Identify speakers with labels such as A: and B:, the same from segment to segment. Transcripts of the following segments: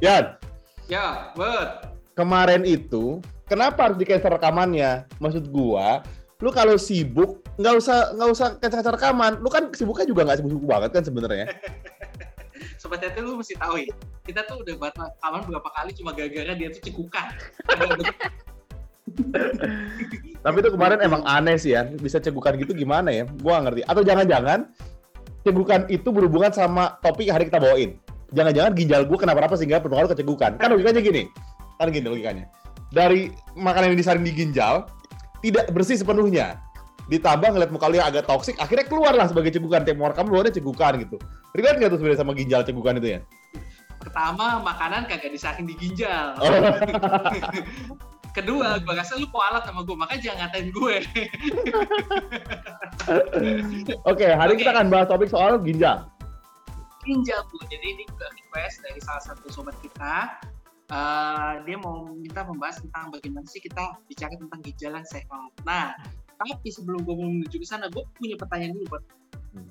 A: Yan,
B: Ya, buat.
A: kemarin itu kenapa harus di cancel rekamannya? Maksud gua, lu kalau sibuk nggak usah nggak usah cancel rekaman. Lu kan sibuknya juga nggak sibuk banget kan sebenarnya.
B: Sobat Tete lu mesti tahu ya. Kita tuh udah buat rekaman berapa kali cuma gara-gara dia tuh cekukan.
A: Tapi itu kemarin emang aneh sih ya, bisa cegukan gitu gimana ya? Gua ngerti. Atau jangan-jangan cegukan itu berhubungan sama topik yang hari kita bawain. Jangan-jangan ginjal gua kenapa-napa sehingga berpengaruh ke cegukan. Kan logikanya gini. Kan gini logikanya. Dari makanan yang disaring di ginjal tidak bersih sepenuhnya. Ditambah ngeliat muka lu yang agak toksik, akhirnya keluar lah sebagai cegukan. Tiap mau rekam luarnya cegukan gitu. Relate nggak tuh sebenarnya sama ginjal cegukan itu ya?
B: Pertama, makanan kagak disaring di ginjal.
A: Oh.
B: Kedua, gue rasa lu kualat sama gue, makanya jangan ngatain gue.
A: Oke, hari ini kita akan bahas topik soal ginjal.
B: Ginjal bu, jadi ini juga request dari salah satu sobat kita. Eh, dia mau minta membahas tentang bagaimana sih kita bicara tentang ginjal yang sehat. Nah, tapi sebelum gue mau menuju ke sana, gue punya pertanyaan dulu buat
A: Hmm.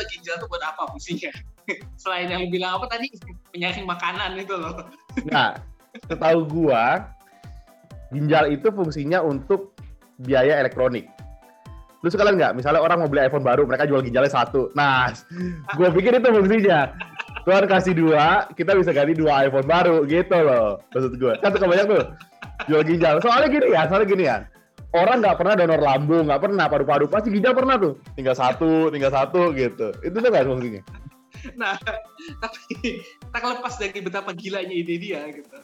B: Ginjal tuh buat apa fungsinya? Selain yang bilang apa tadi, penyaring makanan itu loh.
A: Nah, setahu gua, ginjal itu fungsinya untuk biaya elektronik. Lu sekalian nggak? Misalnya orang mau beli iPhone baru, mereka jual ginjalnya satu. Nah, gua pikir itu fungsinya. Tuhan kasih dua, kita bisa ganti dua iPhone baru, gitu loh. Maksud gua. Kan suka banyak tuh jual ginjal. Soalnya gini ya, soalnya gini ya. Orang nggak pernah donor lambung, nggak pernah paru-paru, pasti ginjal pernah tuh. Tinggal satu, tinggal satu gitu. Itu tuh nggak fungsinya.
B: Nah, tapi tak lepas dari betapa gilanya ide dia gitu.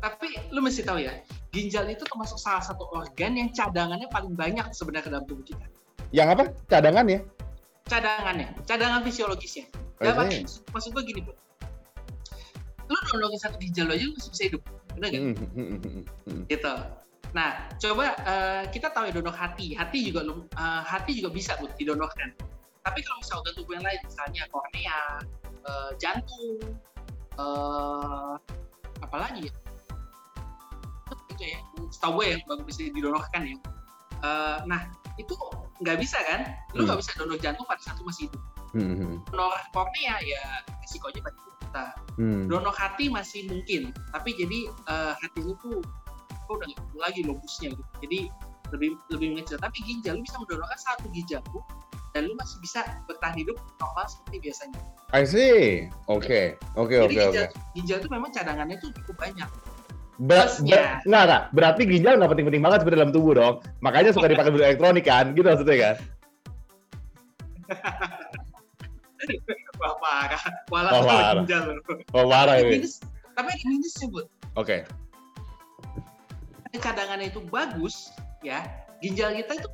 B: Tapi lu mesti tahu ya, ginjal itu termasuk salah satu organ yang cadangannya paling banyak sebenarnya dalam tubuh kita.
A: Yang apa? Cadangan ya?
B: Cadangannya, cadangan fisiologisnya.
A: I
B: Gak
A: see.
B: maksud, gue gini, bro. Lu donorin satu ginjal lo aja lu masih bisa hidup. Bener gak?
A: Hmm, hmm, hmm.
B: Gitu. Nah, coba eh, kita tahu ya donor hati. Hati juga lu- eh, hati juga bisa bu didonorkan. Tapi kalau misalnya organ tubuh yang lain, misalnya kornea, eh, jantung, eh apalagi ya? Itu ya, setahu gue yang baru bisa didonorkan ya. Eh, nah, itu nggak bisa kan? Lu nggak bisa donor jantung pada saat lu masih hidup.
A: Hmm, hmm,
B: Donor kornea ya resikonya pada kita.
A: hmm.
B: Donor hati masih mungkin, tapi jadi eh, hati lu tuh kok udah nggak perlu lagi lobusnya gitu. Jadi lebih lebih mengecil. Tapi ginjal lu bisa mendonorkan satu ginjal lu dan lu masih bisa bertahan hidup normal seperti biasanya.
A: I see. Oke, oke,
B: Jadi
A: oke, oke.
B: ginjal, ginjal itu memang cadangannya tuh cukup banyak.
A: Ber- ber- nggak, nggak. Berarti ginjal nggak penting-penting banget sebenarnya dalam tubuh dong. Makanya suka dipakai beli elektronik kan, gitu maksudnya kan?
B: Wah parah, walau
A: Wah, parah.
B: ginjal.
A: Oh, parah
B: Tapi
A: ini.
B: minus, tapi ada minusnya buat
A: Oke.
B: cadangannya itu bagus, ya ginjal kita itu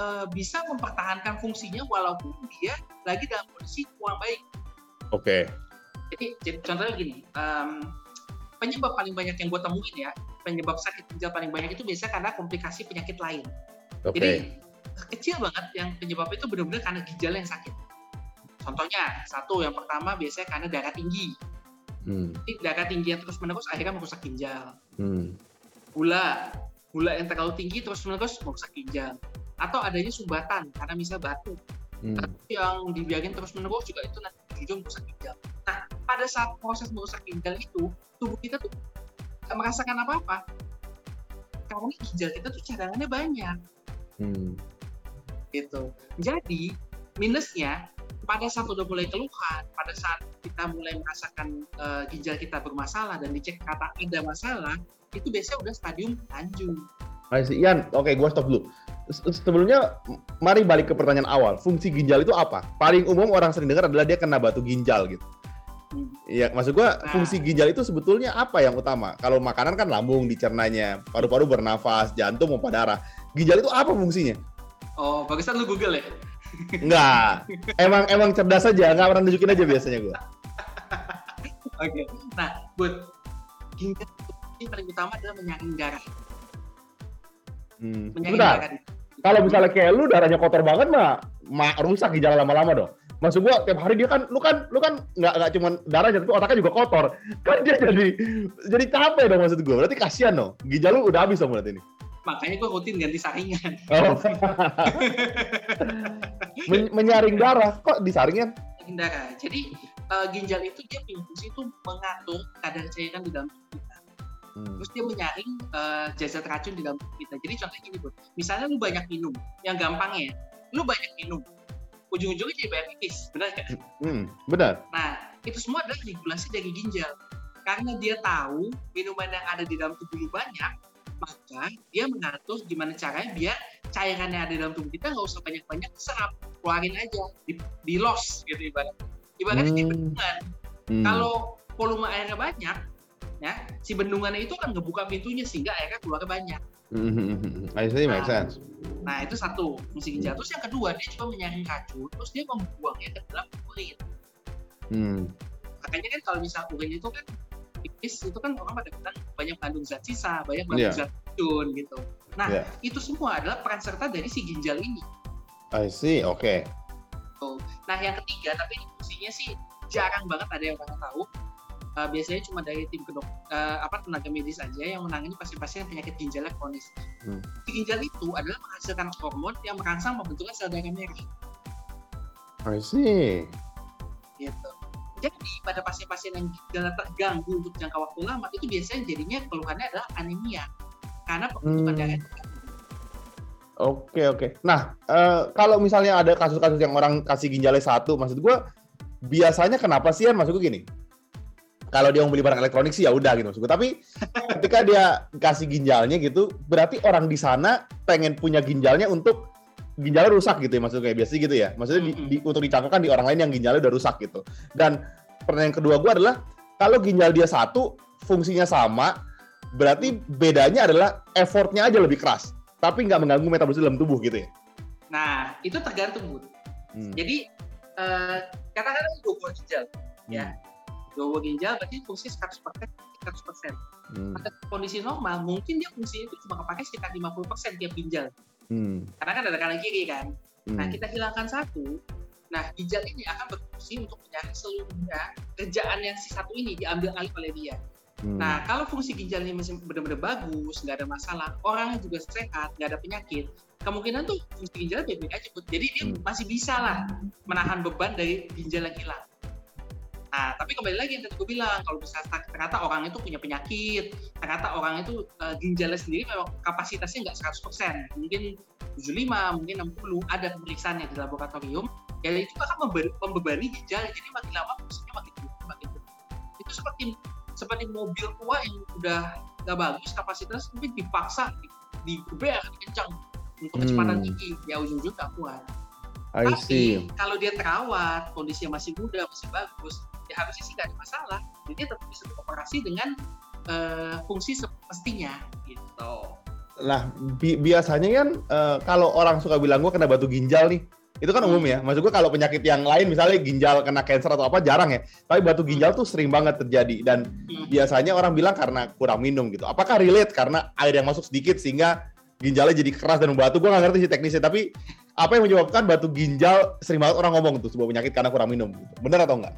B: eh, bisa mempertahankan fungsinya walaupun dia lagi dalam kondisi kurang baik.
A: Oke.
B: Jadi, jadi contohnya gini, em, penyebab paling banyak yang gue temuin ya, penyebab sakit ginjal paling banyak itu biasanya karena komplikasi penyakit lain.
A: Oke.
B: Jadi kecil banget yang penyebabnya itu benar-benar karena ginjal yang sakit. Contohnya, satu yang pertama biasanya karena darah tinggi.
A: Hmm.
B: Jadi darah tinggi yang terus-menerus akhirnya merusak ginjal.
A: Hmm.
B: Gula, gula yang terlalu tinggi terus-menerus merusak ginjal. Atau adanya sumbatan karena misalnya batu.
A: Hmm.
B: yang dibiarin terus-menerus juga itu nanti ujung merusak ginjal. Nah, pada saat proses merusak ginjal itu, tubuh kita tuh nggak merasakan apa-apa. Karena ginjal kita tuh cadangannya banyak,
A: Hmm.
B: gitu. Jadi, minusnya, pada saat udah mulai keluhan, pada saat kita mulai merasakan eh, ginjal kita bermasalah dan dicek kata ada masalah, itu biasanya udah stadium lanjut.
A: Ian, oke, gua stop dulu. Se- Sebelumnya, mari balik ke pertanyaan awal. Fungsi ginjal itu apa? Paling umum orang sering dengar adalah dia kena batu ginjal gitu. Iya, maksud gua
B: Nah.
A: fungsi ginjal itu sebetulnya apa yang utama? Kalau makanan kan lambung dicernanya, paru-paru bernafas, jantung pompa darah. Ginjal itu apa fungsinya?
B: Oh, bagusan lu Google ya?
A: Enggak. emang emang cerdas aja, nggak pernah nunjukin aja biasanya gua.
B: Oke. Nah, buat ginjal ini paling utama adalah menyaring darah.
A: Hmm.
B: Menyaring
A: Bentar.
B: darah.
A: Kalau misalnya kayak lu darahnya kotor banget mah, mah rusak ginjal lama-lama dong. Maksud gua tiap hari dia kan lu kan lu kan nggak nggak cuma darahnya tapi otaknya juga kotor. Kan dia jadi jadi capek dong maksud gua. Berarti kasihan dong. Ginjal lu udah habis dong berarti ini.
B: Makanya gue rutin ganti saringan.
A: Oh. Men- menyaring darah kok disaringin?
B: Menyaring darah. Jadi uh, ginjal itu dia punya fungsi itu mengatur kadar cairan di dalam tubuh kita. Hmm. Terus dia menyaring uh, zat racun di dalam tubuh kita. Jadi contohnya gini, Bud. Misalnya lu banyak minum, yang gampangnya, lu banyak minum, ujung-ujungnya jadi banyak pipis, benar kan?
A: Hmm, benar.
B: Nah, itu semua adalah regulasi dari ginjal. Karena dia tahu minuman yang ada di dalam tubuh banyak, maka dia mengatur gimana caranya biar cairan yang ada di dalam tubuh kita nggak usah banyak-banyak serap, keluarin aja, di, di loss gitu ibarat. Ibaratnya hmm. di bendungan. Hmm. Kalau volume airnya banyak, ya si bendungannya itu kan ngebuka pintunya sehingga airnya keluar banyak.
A: Hmm. I see, nah, sense.
B: Nah itu satu fungsi ginjal. Terus yang kedua dia juga menyaring racun, terus dia membuangnya ke dalam urin. Hmm. Makanya kan kalau misal urin itu kan tipis itu kan orang pada bilang banyak mengandung zat sisa, banyak mengandung yeah. zat racun gitu. Nah yeah. itu semua adalah peran serta dari si ginjal ini.
A: I see, oke. Okay.
B: Nah yang ketiga, tapi ini fungsinya sih jarang banget ada yang orang tahu. Uh, biasanya cuma dari tim kedok, uh, apa tenaga medis saja yang menangani pasien-pasien penyakit ginjal kronis. Hmm. Ginjal itu adalah menghasilkan hormon yang merangsang pembentukan sel darah merah.
A: I see.
B: Gitu. Jadi pada pasien-pasien yang ginjal terganggu untuk jangka waktu lama itu biasanya jadinya keluhannya adalah anemia karena pembentukan hmm. darah
A: Oke oke. Nah uh, kalau misalnya ada kasus-kasus yang orang kasih ginjalnya satu, maksud gue biasanya kenapa sih ya? Maksud gue gini, kalau dia mau beli barang elektronik sih ya udah gitu maksud gue. Tapi ketika dia kasih ginjalnya gitu, berarti orang di sana pengen punya ginjalnya untuk ginjalnya rusak gitu ya maksudnya kayak biasa gitu ya. Maksudnya di, di, untuk dicangkokkan di orang lain yang ginjalnya udah rusak gitu. Dan pertanyaan kedua gue adalah kalau ginjal dia satu fungsinya sama, berarti bedanya adalah effortnya aja lebih keras tapi nggak mengganggu metabolisme dalam tubuh gitu ya?
B: Nah, itu tergantung, Bu. Hmm. Jadi, uh, katakanlah dua buah ginjal, hmm. ya. Buah ginjal berarti fungsi 100%, 100%. Hmm. Pada kondisi normal, mungkin dia fungsi itu cuma kepakai sekitar 50% tiap ginjal. Hmm. Karena kan ada kanan kiri kan. Hmm. Nah, kita hilangkan satu, Nah, ginjal ini akan berfungsi untuk menyaring seluruhnya kerjaan yang si satu ini diambil alih oleh dia. Hmm. Nah, kalau fungsi ginjal ini masih benar-benar bagus, nggak ada masalah, orangnya juga sehat, nggak ada penyakit, kemungkinan tuh fungsi ginjal baik-baik aja. Jadi dia hmm. masih bisa lah menahan beban dari ginjal yang hilang. Nah, tapi kembali lagi yang tadi gue bilang, kalau misalnya ternyata orang itu punya penyakit, ternyata orang itu uh, ginjalnya sendiri memang kapasitasnya nggak 100%, mungkin 75, mungkin 60, ada pemeriksaannya di laboratorium, ya itu akan membebani ginjal, jadi makin lama fungsinya makin makin Itu seperti seperti mobil tua yang udah gak bagus kapasitas mungkin dipaksa di digeber kencang untuk kecepatan hmm. tinggi ya ujung-ujung gak kuat I tapi see. kalau dia terawat kondisinya masih muda masih bagus ya harusnya sih gak ada masalah jadi tetap bisa beroperasi dengan uh, fungsi semestinya gitu
A: lah bi biasanya kan uh, kalau orang suka bilang gua kena batu ginjal nih itu kan umum ya. Maksud gue kalau penyakit yang lain misalnya ginjal kena cancer atau apa jarang ya. Tapi batu ginjal tuh sering banget terjadi dan hmm. biasanya orang bilang karena kurang minum gitu. Apakah relate karena air yang masuk sedikit sehingga ginjalnya jadi keras dan membatu? Gue nggak ngerti sih teknisnya tapi apa yang menyebabkan batu ginjal sering banget orang ngomong tuh sebuah penyakit karena kurang minum. Gitu. Benar atau enggak?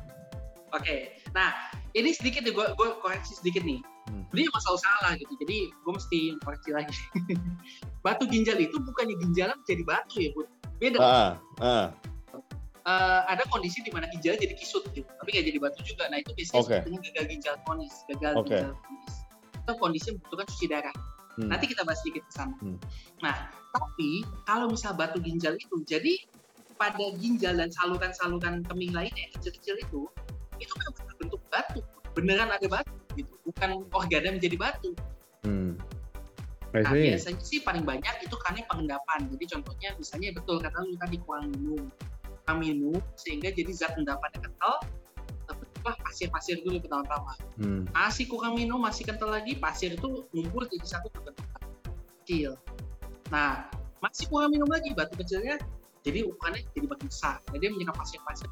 B: Oke, nah ini sedikit nih gue gue koreksi sedikit nih. Hmm. Ini masalah salah gitu, jadi gue mesti koreksi lagi. batu ginjal itu bukannya ginjalan jadi batu ya, Bu beda uh, uh. Uh, ada kondisi di mana ginjal jadi kisut gitu tapi nggak jadi batu juga nah itu biasanya okay. sebetulnya gagal ginjal kronis gagal okay. ginjal kronis itu kondisi membutuhkan cuci darah hmm. nanti kita bahas sedikit ke sana hmm. nah tapi kalau misal batu ginjal itu jadi pada ginjal dan saluran-saluran kemih lainnya kecil-kecil itu itu memang berbentuk batu beneran ada batu gitu bukan organ menjadi batu hmm. Nah, biasanya sih paling banyak itu karena pengendapan. Jadi contohnya misalnya betul kata lu tadi kurang minum. Kurang minum sehingga jadi zat endapannya kental, lah pasir-pasir dulu pertama-tama. Hmm. Masih kurang minum, masih kental lagi, pasir itu ngumpul jadi satu terbentuk kecil. Nah, masih kurang minum lagi, batu kecilnya jadi ukurannya jadi makin besar. Jadi dia menyerap pasir-pasir.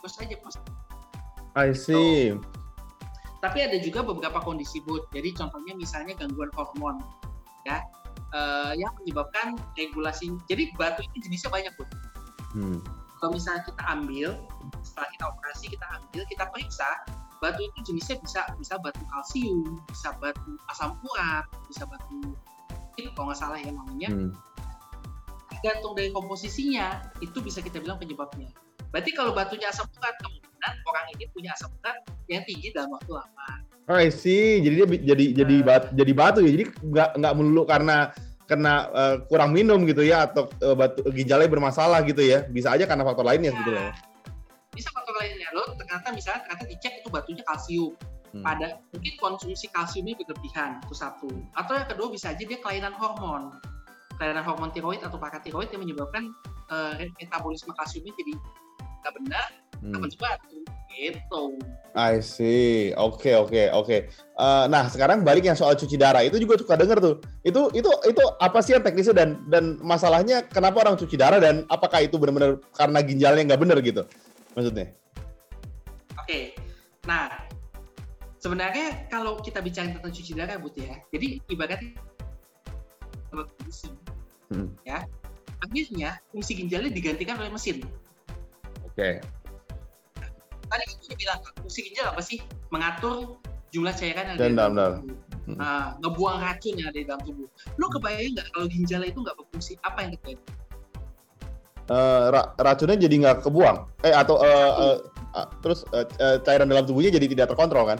B: Terus aja pas.
A: I see. So,
B: tapi ada juga beberapa kondisi bud. Jadi contohnya misalnya gangguan hormon, ya, uh, yang menyebabkan regulasi. Jadi batu itu jenisnya banyak bud. Hmm. Kalau misalnya kita ambil, setelah kita operasi kita ambil, kita periksa, batu itu jenisnya bisa bisa batu kalsium, bisa batu asam urat, bisa batu itu kalau nggak salah ya namanya. Hmm. Tergantung dari komposisinya, itu bisa kita bilang penyebabnya. Berarti kalau batunya asam urat, kemungkinan orang ini punya asam urat yang tinggi dalam waktu lama.
A: Oh, I see. Jadi dia jadi jadi
B: Nah.
A: batu, jadi batu ya. Jadi nggak nggak melulu karena kena eh, kurang minum gitu ya atau eh, batu ginjalnya bermasalah gitu ya. Bisa aja karena faktor lainnya sebetulnya.
B: Bisa faktor lainnya. Lo ternyata misalnya ternyata dicek itu batunya kalsium.
A: Hmm.
B: Pada mungkin konsumsi kalsiumnya berlebihan itu satu. Atau yang kedua bisa aja dia kelainan hormon. Kelainan hormon tiroid atau paratiroid yang menyebabkan eh, metabolisme kalsiumnya jadi nggak benar,
A: Hmm.
B: Gitu.
A: I see. Oke, oke, oke. Eh, nah, sekarang balik yang soal cuci darah itu juga suka denger tuh. Itu itu itu apa sih yang teknisnya dan dan masalahnya kenapa orang cuci darah dan apakah itu benar-benar karena ginjalnya nggak benar gitu? Maksudnya?
B: Oke. Nah, sebenarnya kalau kita bicara tentang cuci darah, Bud ya. Jadi ibaratnya
A: Hmm.
B: ya. Akhirnya fungsi ginjalnya digantikan oleh mesin.
A: Oke.
B: Tadi kan udah bilang fungsi ginjal apa sih? Mengatur jumlah cairan yang ada di
A: dalam
B: tubuh. Nah, ngebuang racun yang ada di dalam tubuh. Lo kebayang nggak kalau ginjalnya itu nggak berfungsi? Apa yang terjadi?
A: Eh, ra- racunnya jadi nggak kebuang? Eh atau eh, eh, ah, terus eh, eh, cairan dalam tubuhnya jadi tidak terkontrol kan?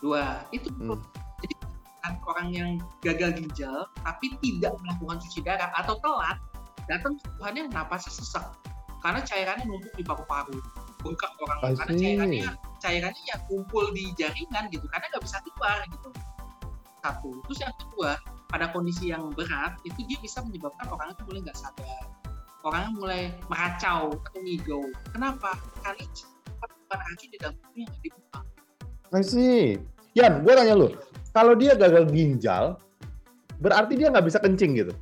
B: Dua, itu
A: Hmm.
B: jadi kan orang yang gagal ginjal tapi tidak melakukan cuci darah atau telat datang keluhannya napasnya sesak karena cairannya numpuk di paru-paru bengkak orang karena cairannya cairannya ya kumpul di jaringan gitu karena nggak bisa keluar gitu. Satu terus yang kedua pada kondisi yang berat itu dia bisa menyebabkan orang itu mulai nggak sadar. Orangnya mulai meracau atau ngigau. Kenapa? Karena cepat racun di dalam tubuhnya nggak dibuang.
A: I see. Yan, gue tanya lu, kalau dia gagal ginjal, berarti dia nggak bisa kencing gitu?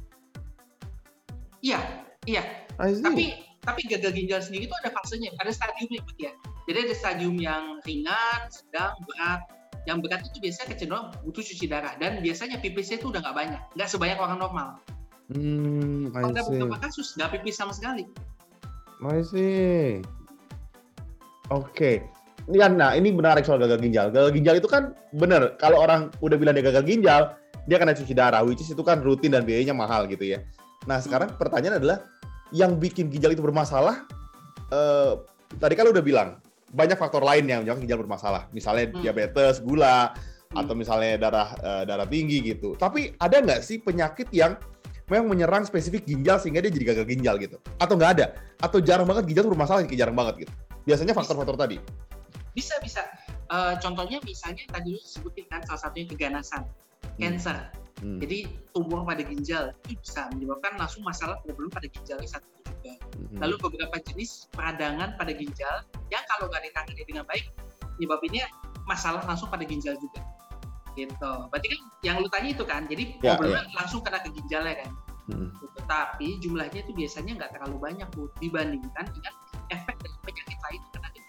B: iya iya. Tapi tapi gagal ginjal sendiri itu ada fasenya ada stadiumnya Bud, ya jadi ada stadium yang ringan sedang berat yang berat itu biasanya kecenderungan butuh cuci darah dan biasanya pipisnya itu udah nggak banyak nggak sebanyak orang normal
A: Hmm,
B: pada
A: see.
B: beberapa kasus nggak pipis sama sekali
A: I see. Oke. Yan, nah ini menarik soal gagal ginjal. Gagal ginjal itu kan bener, kalau orang udah bilang dia gagal ginjal, dia kena cuci darah, which is itu kan rutin dan biayanya mahal gitu ya. Nah sekarang pertanyaan adalah, yang bikin ginjal itu bermasalah, eh, tadi kan lu udah bilang, banyak faktor lain yang menyebabkan ginjal bermasalah. Misalnya
B: Hmm.
A: diabetes, gula,
B: Hmm.
A: atau misalnya darah eh, darah tinggi gitu. Tapi ada nggak sih penyakit yang memang menyerang spesifik ginjal sehingga dia jadi gagal ginjal gitu? Atau nggak ada? Atau jarang banget ginjal tuh bermasalah, jarang banget gitu? Biasanya faktor-faktor tadi.
B: bisa bisa Eh, contohnya misalnya tadi lu sebutin kan salah satunya keganasan cancer
A: Hmm.
B: jadi tumor pada ginjal itu bisa menyebabkan langsung masalah problem pada ginjalnya satu juga
A: Hmm.
B: Lalu beberapa jenis peradangan pada ginjal yang kalau nggak ditangani dengan baik nyebabinnya masalah langsung pada ginjal juga. Gitu. Berarti kan yang lu tanya itu kan, jadi
A: Ya,
B: problemnya langsung kena ke ginjalnya kan.
A: Hmm.
B: Gitu. Tapi jumlahnya itu biasanya nggak terlalu banyak Bu, dibandingkan dengan efek dari penyakit lain kena ke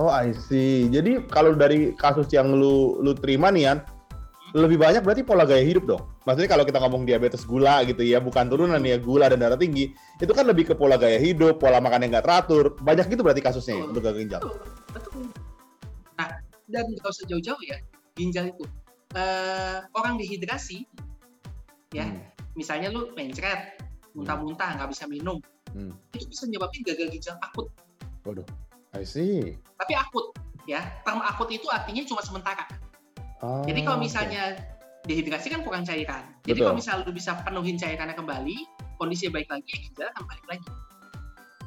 A: Oh, I see. Jadi kalau dari kasus yang lu lu terima nih Yan, lebih banyak berarti pola gaya hidup dong. Maksudnya kalau kita ngomong diabetes gula gitu ya, bukan turunan ya, gula dan darah tinggi, itu kan lebih ke pola gaya hidup, pola makan yang nggak teratur. Banyak gitu berarti kasusnya ya,
B: Betul.
A: untuk gagal ginjal.
B: Betul, betul. Nah, dan nggak usah jauh-jauh ya, ginjal itu. Eh, orang dehidrasi, ya,
A: Hmm.
B: misalnya lu mencret, muntah-muntah, nggak bisa minum,
A: Hmm.
B: itu bisa nyebabin gagal ginjal akut.
A: Waduh, I see.
B: Tapi akut, ya. Term akut itu artinya cuma sementara.
A: Oh,
B: Jadi kalau misalnya dehidrasi kan kurang cairan. Jadi
A: Betul.
B: kalau misalnya lu bisa penuhin cairannya kembali, kondisinya baik lagi, ya ginjal akan balik lagi.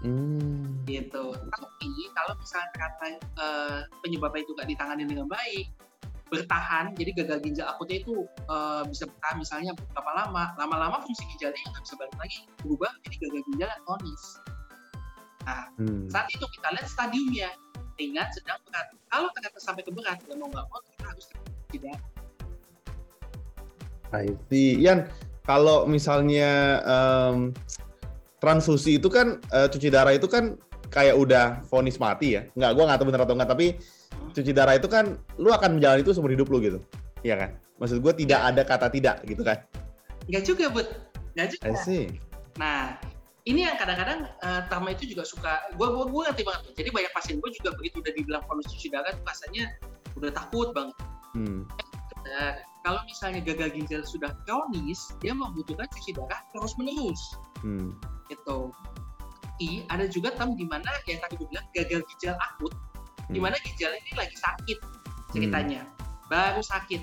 A: Hmm.
B: gitu. Tapi kalau misalnya ternyata eh, penyebabnya itu nggak ditangani dengan baik, bertahan, jadi gagal ginjal akutnya itu eh, bisa bertahan misalnya berapa lama, lama-lama fungsi ginjalnya nggak bisa balik lagi, berubah jadi gagal ginjal kronis. Nah,
A: Hmm.
B: saat itu kita lihat stadiumnya, ringan, sedang, berat. Kalau ternyata sampai ke berat, ya mau nggak mau kita harus tidak.
A: I see. Yan, kalau misalnya em, transfusi itu kan eh, cuci darah itu kan kayak udah vonis mati ya. Nggak, gua nggak tahu bener atau enggak, tapi cuci darah itu kan lu akan menjalani itu seumur hidup lu gitu. Iya kan? Maksud gua tidak ada kata tidak gitu kan.
B: Nggak juga, Bud. Nggak juga.
A: I see.
B: Nah, ini yang kadang-kadang uh, Tama itu juga suka, gue gua, gua ngerti banget. Jadi banyak pasien gue juga begitu udah dibilang bonus cuci darah, tuh rasanya udah takut banget.
A: Hmm.
B: Nah, kalau misalnya gagal ginjal sudah kronis, dia membutuhkan cuci darah terus menerus,
A: Hmm.
B: gitu. lagi ada juga term di mana yang tadi gue bilang gagal ginjal akut, di mana ginjal ini lagi sakit ceritanya, baru sakit.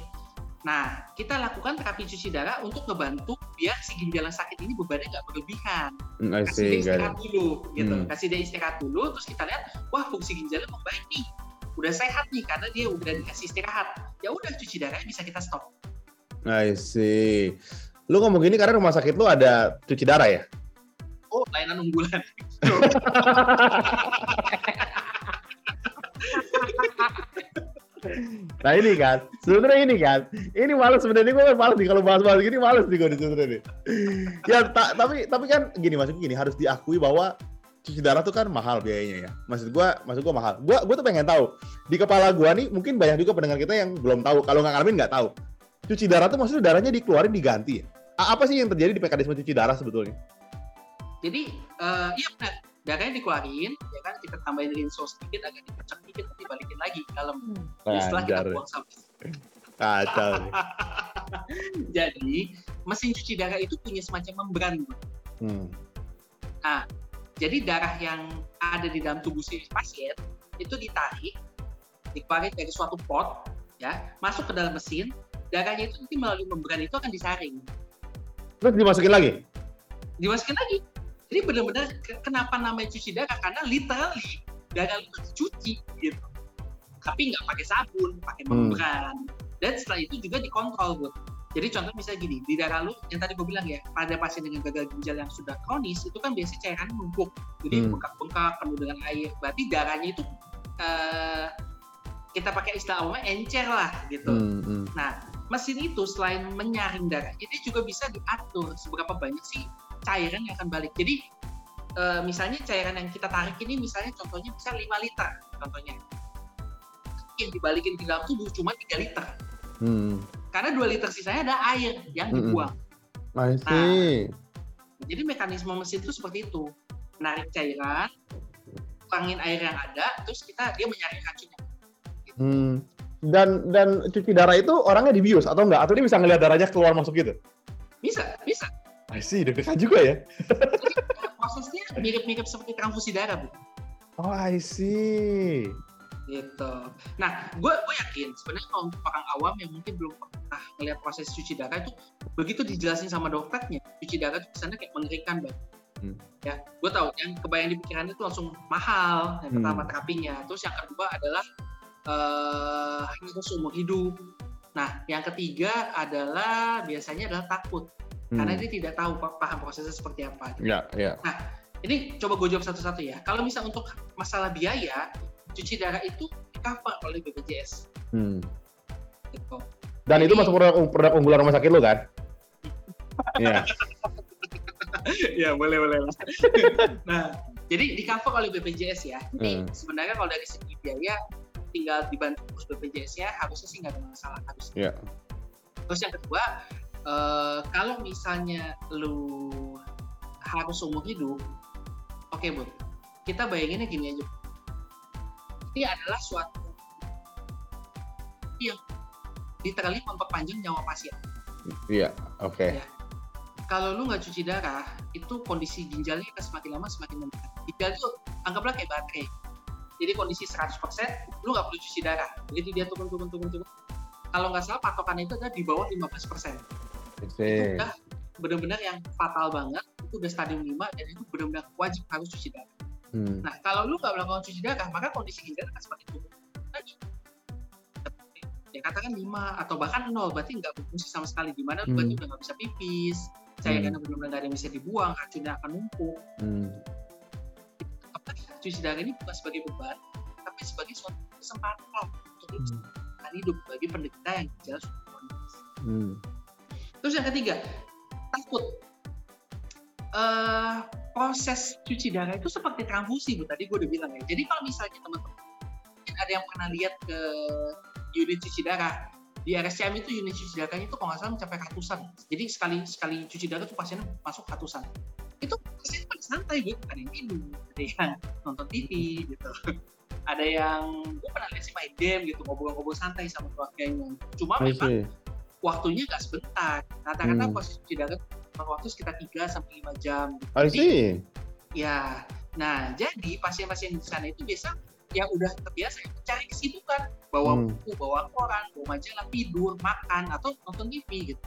B: Nah, kita lakukan terapi cuci darah untuk ngebantu biar si ginjal yang sakit ini bebannya nggak berlebihan.
A: Hmm, I
B: Kasih dia istirahat dulu, gitu.
A: Hmm.
B: Kasih dia istirahat dulu, terus kita lihat, wah fungsi ginjalnya membaik nih, udah sehat nih karena dia udah dikasih istirahat. Ya udah cuci darahnya bisa kita stop.
A: I see. Lu ngomong gini karena rumah sakit lu ada cuci darah ya?
B: Oh, layanan unggulan.
A: Nah ini kan, sebenarnya ini kan, ini males sebenarnya gue males nih kalau bahas-bahas gini males nih gue sebenarnya nih. Ya ta- tapi tapi kan gini maksudnya gini harus diakui bahwa cuci darah tuh kan mahal biayanya ya. Maksud gue maksud gue mahal. Gue gue tuh pengen tahu di kepala gue nih mungkin banyak juga pendengar kita yang belum tahu. Kalau nggak ngalamin nggak tahu. Cuci darah tuh maksudnya darahnya dikeluarin diganti ya? Apa sih yang terjadi di mekanisme cuci darah sebetulnya?
B: Jadi, eh, iya benar. Darahnya dikeluarin, ya kan kita tambahin rinso sedikit, agak dikocok dikit, nanti balikin lagi ke dalam. Jadi setelah kita buang sampah.
A: Kacau.
B: Jadi, mesin cuci darah itu punya semacam membran.
A: Hmm.
B: Jadi darah yang ada di dalam tubuh si pasien itu ditarik, dikeluarin dari suatu pot, ya, masuk ke dalam mesin. Darahnya itu nanti melalui membran itu akan disaring,
A: Terus dimasukin lagi?
B: dimasukin lagi. Jadi benar-benar ke- kenapa namanya cuci darah? Karena literally darah itu dicuci gitu. Tapi nggak pakai sabun, pakai
A: Hmm.
B: membran. Dan setelah itu juga dikontrol, Bu. Jadi contoh misalnya gini, di darah lu yang tadi gue bilang ya, pada pasien dengan gagal ginjal yang sudah kronis itu kan biasanya cairan numpuk, jadi
A: Hmm.
B: bengkak-bengkak penuh dengan air. Berarti darahnya itu eh, kita pakai istilah awalnya encer lah gitu.
A: Hmm, hmm.
B: Nah, mesin itu selain menyaring darah, dia juga bisa diatur seberapa banyak sih cairan yang akan balik. Jadi eh, misalnya cairan yang kita tarik ini misalnya contohnya bisa 5 liter contohnya. Yang dibalikin ke dalam tubuh cuma 3 liter.
A: Hmm.
B: Karena 2 liter sisanya ada air yang dibuang.
A: I see.
B: Jadi mekanisme mesin itu seperti itu. Menarik cairan, kurangin air yang ada, terus kita dia menyaring racunnya.
A: Hmm. Dan dan cuci darah itu orangnya dibius atau enggak? Atau dia bisa ngelihat darahnya keluar masuk gitu?
B: Bisa, bisa.
A: I see, deg-degan juga ya.
B: Jadi prosesnya mirip-mirip seperti transfusi darah, Bu.
A: Oh, I see.
B: Gitu. Nah, gue gue yakin sebenarnya kalau untuk orang awam yang mungkin belum pernah melihat proses cuci darah itu begitu dijelasin sama dokternya, cuci darah itu kesannya kayak mengerikan banget.
A: Hmm.
B: Ya, gue tahu yang kebayang di pikiran itu langsung mahal yang
A: Hmm.
B: pertama terapinya. Terus yang kedua adalah eh harus umur hidup. Nah, yang ketiga adalah biasanya adalah takut karena
A: Hmm.
B: dia tidak tahu pa- paham prosesnya seperti apa.
A: Ya, ya.
B: Ini coba gue jawab satu-satu ya. Kalau misal untuk masalah biaya, cuci darah itu cover oleh BPJS.
A: Hmm.
B: Gitu.
A: Dan itu
B: Jadi-
A: masuk produk, produk unggulan rumah sakit lo kan? Iya.
B: ya boleh boleh. nah, jadi di cover oleh BPJS ya. Jadi
A: Hmm.
B: sebenarnya kalau dari segi biaya tinggal dibantu terus BPJS-nya harusnya sih nggak ada masalah harusnya.
A: Iya.
B: Terus yang kedua, eh, kalau misalnya lu harus umur hidup, oke bu, kita bayanginnya gini aja. Ini adalah suatu yang literally memperpanjang nyawa pasien.
A: Iya, oke.
B: Ya. Kalau lu nggak cuci darah, itu kondisi ginjalnya akan semakin lama semakin meningkat. Ginjal itu anggaplah kayak baterai. Jadi kondisi 100%, lu nggak perlu cuci darah. Begitu dia turun, turun, turun, turun. Kalau nggak salah patokannya itu adalah di bawah 15%.
A: I
B: Itu udah benar-benar yang fatal banget, itu udah stadium 5 dan itu benar-benar wajib harus cuci darah.
A: Hmm.
B: Nah, kalau lu nggak melakukan cuci darah, maka kondisi ginjal akan semakin turun lagi. Ya katakan 5 atau bahkan 0, berarti nggak berfungsi sama sekali. Di mana
A: Hmm.
B: berarti udah nggak bisa pipis, cairannya benar-benar nggak ada yang bisa dibuang, racunnya akan numpuk.
A: Hmm.
B: Cuci darah ini bukan sebagai beban, tapi sebagai suatu kesempatan untuk
A: Hmm.
B: hidup bagi penderita yang ginjal.
A: Hmm.
B: Terus yang ketiga, takut. Eh proses cuci darah itu seperti transfusi, Bu. Tadi gue udah bilang ya. Jadi kalau misalnya teman-teman ada yang pernah lihat ke unit cuci darah, di RSCM itu unit cuci darahnya itu kalau nggak salah mencapai ratusan. Jadi sekali sekali cuci darah tuh pasiennya masuk ratusan. Itu pasien pada santai, Bu. Ada yang tidur, ada yang nonton TV gitu. Ada yang gue pernah lihat sih main game gitu, ngobrol-ngobrol santai sama keluarganya. Cuma memang waktunya nggak sebentar. Rata-rata
A: Hmm.
B: proses cuci darah makan waktu sekitar 3 sampai 5 jam.
A: I see.
B: Ya, Nah, jadi pasien-pasien di sana itu biasa yang udah terbiasa cari kesibukan, bawa
A: Hmm.
B: buku, bawa koran, bawa majalah, tidur, makan atau nonton TV gitu.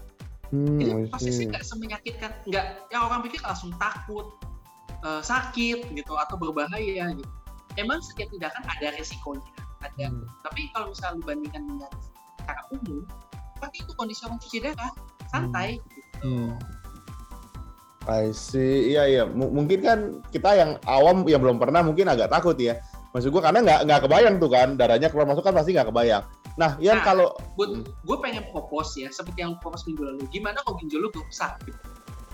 A: Hmm,
B: Jadi pasti sih nggak semenyakitkan, nggak yang orang pikir langsung takut, eh, sakit gitu atau berbahaya gitu. Emang setiap tindakan ada resikonya, ada.
A: Hmm.
B: Tapi kalau misalnya lu bandingkan dengan secara umum, pasti itu kondisi orang cuci darah santai. Gitu.
A: Hmm. I see. Iya iya. M- mungkin kan kita yang awam yang belum pernah mungkin agak takut ya. Maksud gua karena nggak nggak kebayang tuh kan darahnya keluar masuk kan pasti nggak kebayang. Nah, yang
B: Nah,
A: kalau
B: Gue
A: Hmm.
B: gue pengen propose ya, seperti yang propose minggu lalu. Gimana kalau ginjal lu gak rusak? Gitu.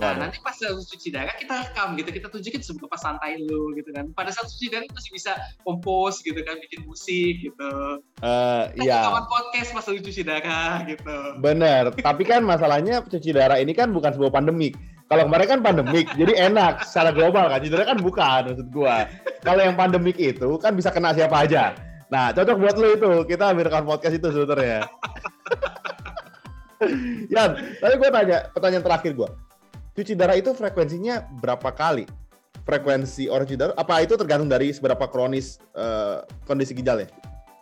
B: Nah,
A: Waduh.
B: nanti pas lu cuci darah kita rekam gitu, kita tunjukin seberapa santai lu gitu kan. Pada saat cuci darah masih bisa kompos gitu kan, bikin musik gitu.
A: eh,
B: Kan
A: ya
B: kawan podcast pas lu cuci darah gitu.
A: benar. Tapi kan masalahnya cuci darah ini kan bukan sebuah pandemik. Kalau kemarin kan pandemik, jadi enak secara global kan. Darah kan bukan maksud gua. Kalau yang pandemik itu kan bisa kena siapa aja. Nah, cocok buat lu itu. Kita ambilkan podcast itu sebenarnya. Yan, tapi gue tanya, pertanyaan terakhir gue. Cuci darah itu frekuensinya berapa kali? Frekuensi orang cuci darah, apa itu tergantung dari seberapa kronis eh, kondisi ginjalnya?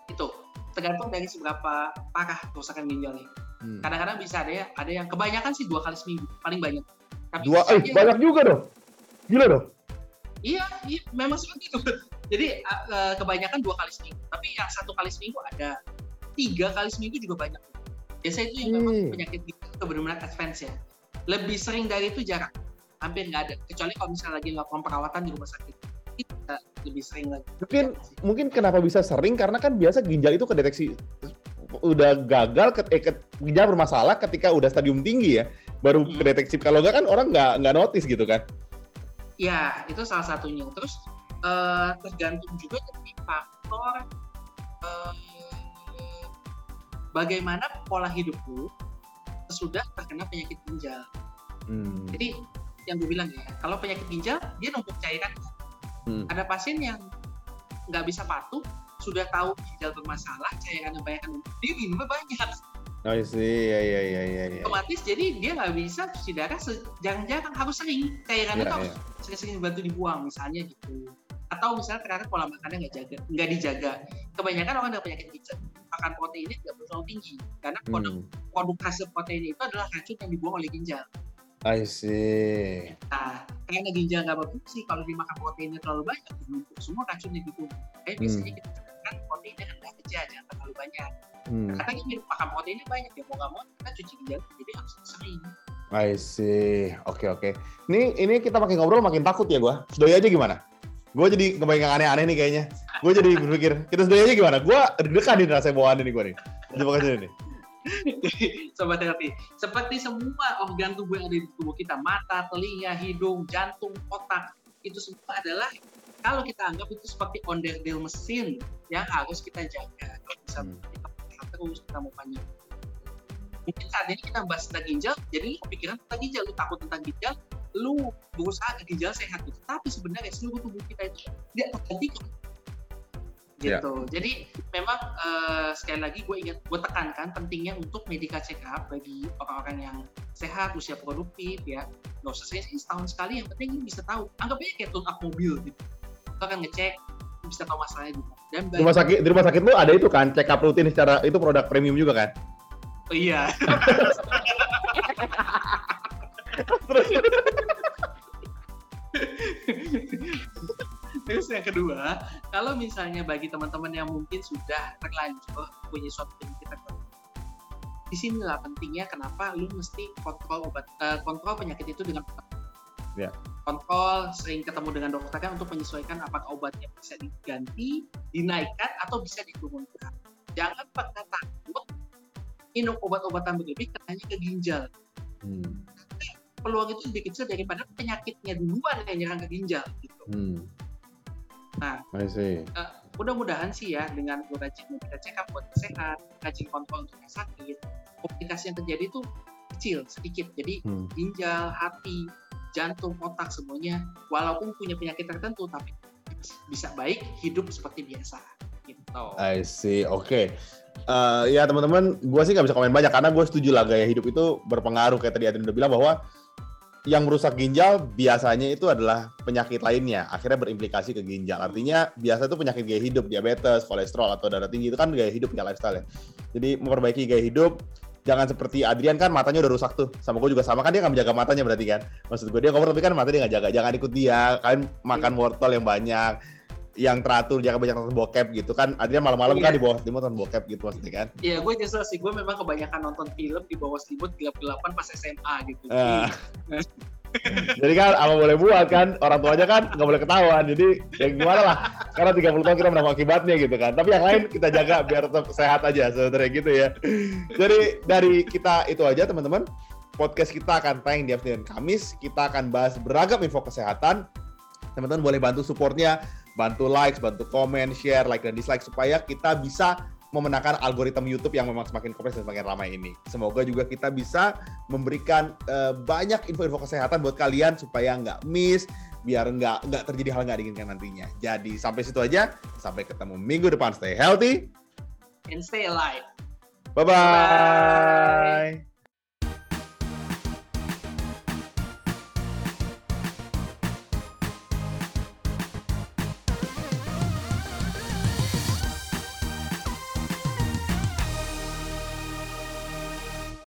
B: Itu tergantung dari seberapa parah kerusakan ginjalnya.
A: Hmm.
B: Kadang-kadang bisa ada ya, ada yang kebanyakan sih dua kali seminggu, paling banyak. Tapi
A: Dua, eh, banyak juga dong. Gila dong.
B: Iya, iya, memang seperti itu. Jadi uh, uh, kebanyakan dua kali seminggu. Tapi yang satu kali seminggu ada tiga kali seminggu juga banyak. Biasanya itu yang memang
A: Hmm.
B: penyakit gitu itu benar-benar advance ya. Lebih sering dari itu jarang, hampir nggak ada. Kecuali kalau misalnya lagi melakukan perawatan di rumah sakit, itu bisa lebih sering lagi.
A: Mungkin mungkin kenapa bisa sering karena kan biasa ginjal itu kedeteksi udah gagal ke, eh, ke- ginjal bermasalah ketika udah stadium tinggi ya baru
B: Hmm.
A: kedeteksi kalau enggak kan orang nggak nggak notice gitu kan
B: Ya, itu salah satunya. Terus uh, tergantung juga dari faktor uh, bagaimana pola hidup lu sesudah terkena penyakit ginjal.
A: Hmm.
B: Jadi yang gue bilang ya, kalau penyakit ginjal dia numpuk cairan.
A: Hmm.
B: Ada pasien yang nggak bisa patuh, sudah tahu ginjal bermasalah, cairan yang banyak kan dia minumnya banyak.
A: Oh see, ya ya ya ya ya.
B: Otomatis jadi dia nggak bisa cuci darah jarang-jarang harus sering cairannya
A: Iya,
B: tuh harus sering-sering dibantu dibuang misalnya gitu. Atau misalnya ternyata pola makannya nggak jaga, nggak dijaga. Kebanyakan orang dengan penyakit ginjal makan proteinnya tidak terlalu tinggi karena produk
A: Hmm.
B: produk hasil protein itu adalah racun yang dibuang oleh ginjal.
A: I see.
B: Nah, karena ginjal nggak berfungsi, kalau dimakan proteinnya terlalu banyak, menumpuk semua racunnya di tubuh. Kayak biasanya kita kan proteinnya rendah aja, jangan terlalu banyak.
A: Hmm.
B: Karena kita makan proteinnya banyak, ya mau nggak mau kita cuci ginjal, jadi harus sering.
A: I see. Oke oke. Ini ini kita makin ngobrol makin takut ya gua. Sedoi aja gimana? Gue jadi yang aneh-aneh nih kayaknya. Gue jadi berpikir, kita sedoi aja gimana? Gue deg-degan nih rasanya bawaannya nih gue nih. Coba kasih nih.
B: Sobat terapi, seperti semua organ tubuh yang ada di tubuh kita, mata, telinga, hidung, jantung, otak, itu semua adalah kalau kita anggap itu seperti onderdil mesin yang harus kita jaga. Kalau bisa
A: Hmm.
B: kita terus, kita mau panjang. Mungkin saat ini kita bahas tentang ginjal, jadi lu kepikiran tentang ginjal, lu takut tentang ginjal, lu berusaha ke ginjal sehat gitu. Tapi sebenarnya seluruh tubuh kita itu tidak tergantikan.
A: Ya.
B: Gitu. Jadi memang eh, sekali lagi gue ingat, gue tekankan pentingnya untuk medical check up bagi orang-orang yang sehat, usia produktif ya. Gak usah saya setahun sekali, yang penting bisa tahu. Anggap aja kayak tune up mobil gitu. Kita akan ngecek, bisa tahu masalahnya gitu. Dan
A: Di rumah sakit di rumah sakit lu ada itu kan check up rutin secara itu produk premium juga kan?
B: Oh, iya. Terus yang kedua, kalau misalnya bagi teman-teman yang mungkin sudah terlanjur punya suatu penyakit tertentu, di sinilah pentingnya kenapa lu mesti kontrol obat eh, kontrol penyakit itu dengan obat.
A: Ya.
B: Kontrol sering ketemu dengan dokter kan untuk menyesuaikan apakah obatnya bisa diganti, dinaikkan atau bisa diturunkan. Jangan pernah takut minum obat-obatan berlebih katanya ke ginjal.
A: Hmm.
B: Peluang itu lebih kecil daripada penyakitnya duluan yang nyerang ke ginjal gitu.
A: Hmm.
B: Nah.
A: I see.
B: mudah-mudahan sih ya dengan rajin kita check up buat sehat, rajin kontrol untuk sakit, komplikasi yang terjadi itu kecil, sedikit. Jadi
A: Hmm.
B: ginjal, hati, jantung, otak semuanya walaupun punya penyakit tertentu tapi bisa baik hidup seperti biasa gitu.
A: I see. Oke. Eh, ya teman-teman, gue sih nggak bisa komen banyak karena gue setuju lah gaya hidup itu berpengaruh kayak tadi Adrian udah bilang bahwa yang merusak ginjal biasanya itu adalah penyakit lainnya, akhirnya berimplikasi ke ginjal. Artinya biasa itu penyakit gaya hidup, diabetes, kolesterol atau darah tinggi itu kan gaya hidup ya lifestyle ya. Jadi memperbaiki gaya hidup, jangan seperti Adrian kan matanya udah rusak tuh. Sama gue juga sama kan dia nggak menjaga matanya berarti kan. Maksud gue dia cover tapi kan mata dia nggak jaga. Jangan ikut dia, kalian makan wortel yang banyak yang teratur jangan banyak nonton bokep gitu kan Adrian malam-malam kan
B: Iya.
A: di bawah selimut nonton bokep gitu maksudnya kan
B: Iya, gue nyesel sih. Gue memang kebanyakan nonton film di bawah selimut gelap-gelapan pas SMA gitu.
A: Ah. Jadi kan apa boleh buat kan? Orang tuanya kan nggak boleh ketahuan. Jadi ya gimana lah? Karena 30 tahun kita menanggung akibatnya gitu kan. Tapi yang lain kita jaga biar tetap sehat aja sebenarnya gitu ya. Jadi dari kita itu aja teman-teman. Podcast kita akan tayang di Afternoon Kamis. Kita akan bahas beragam info kesehatan. Teman-teman boleh bantu supportnya. Bantu like bantu komen share like dan dislike supaya kita bisa memenangkan algoritma YouTube yang memang semakin kompleks dan semakin ramai ini. Semoga juga kita bisa memberikan eh, banyak info-info kesehatan buat kalian supaya nggak miss, biar nggak nggak terjadi hal nggak diinginkan nantinya. Jadi sampai situ aja, sampai ketemu minggu depan. Stay healthy,
B: And stay alive.
A: bye bye.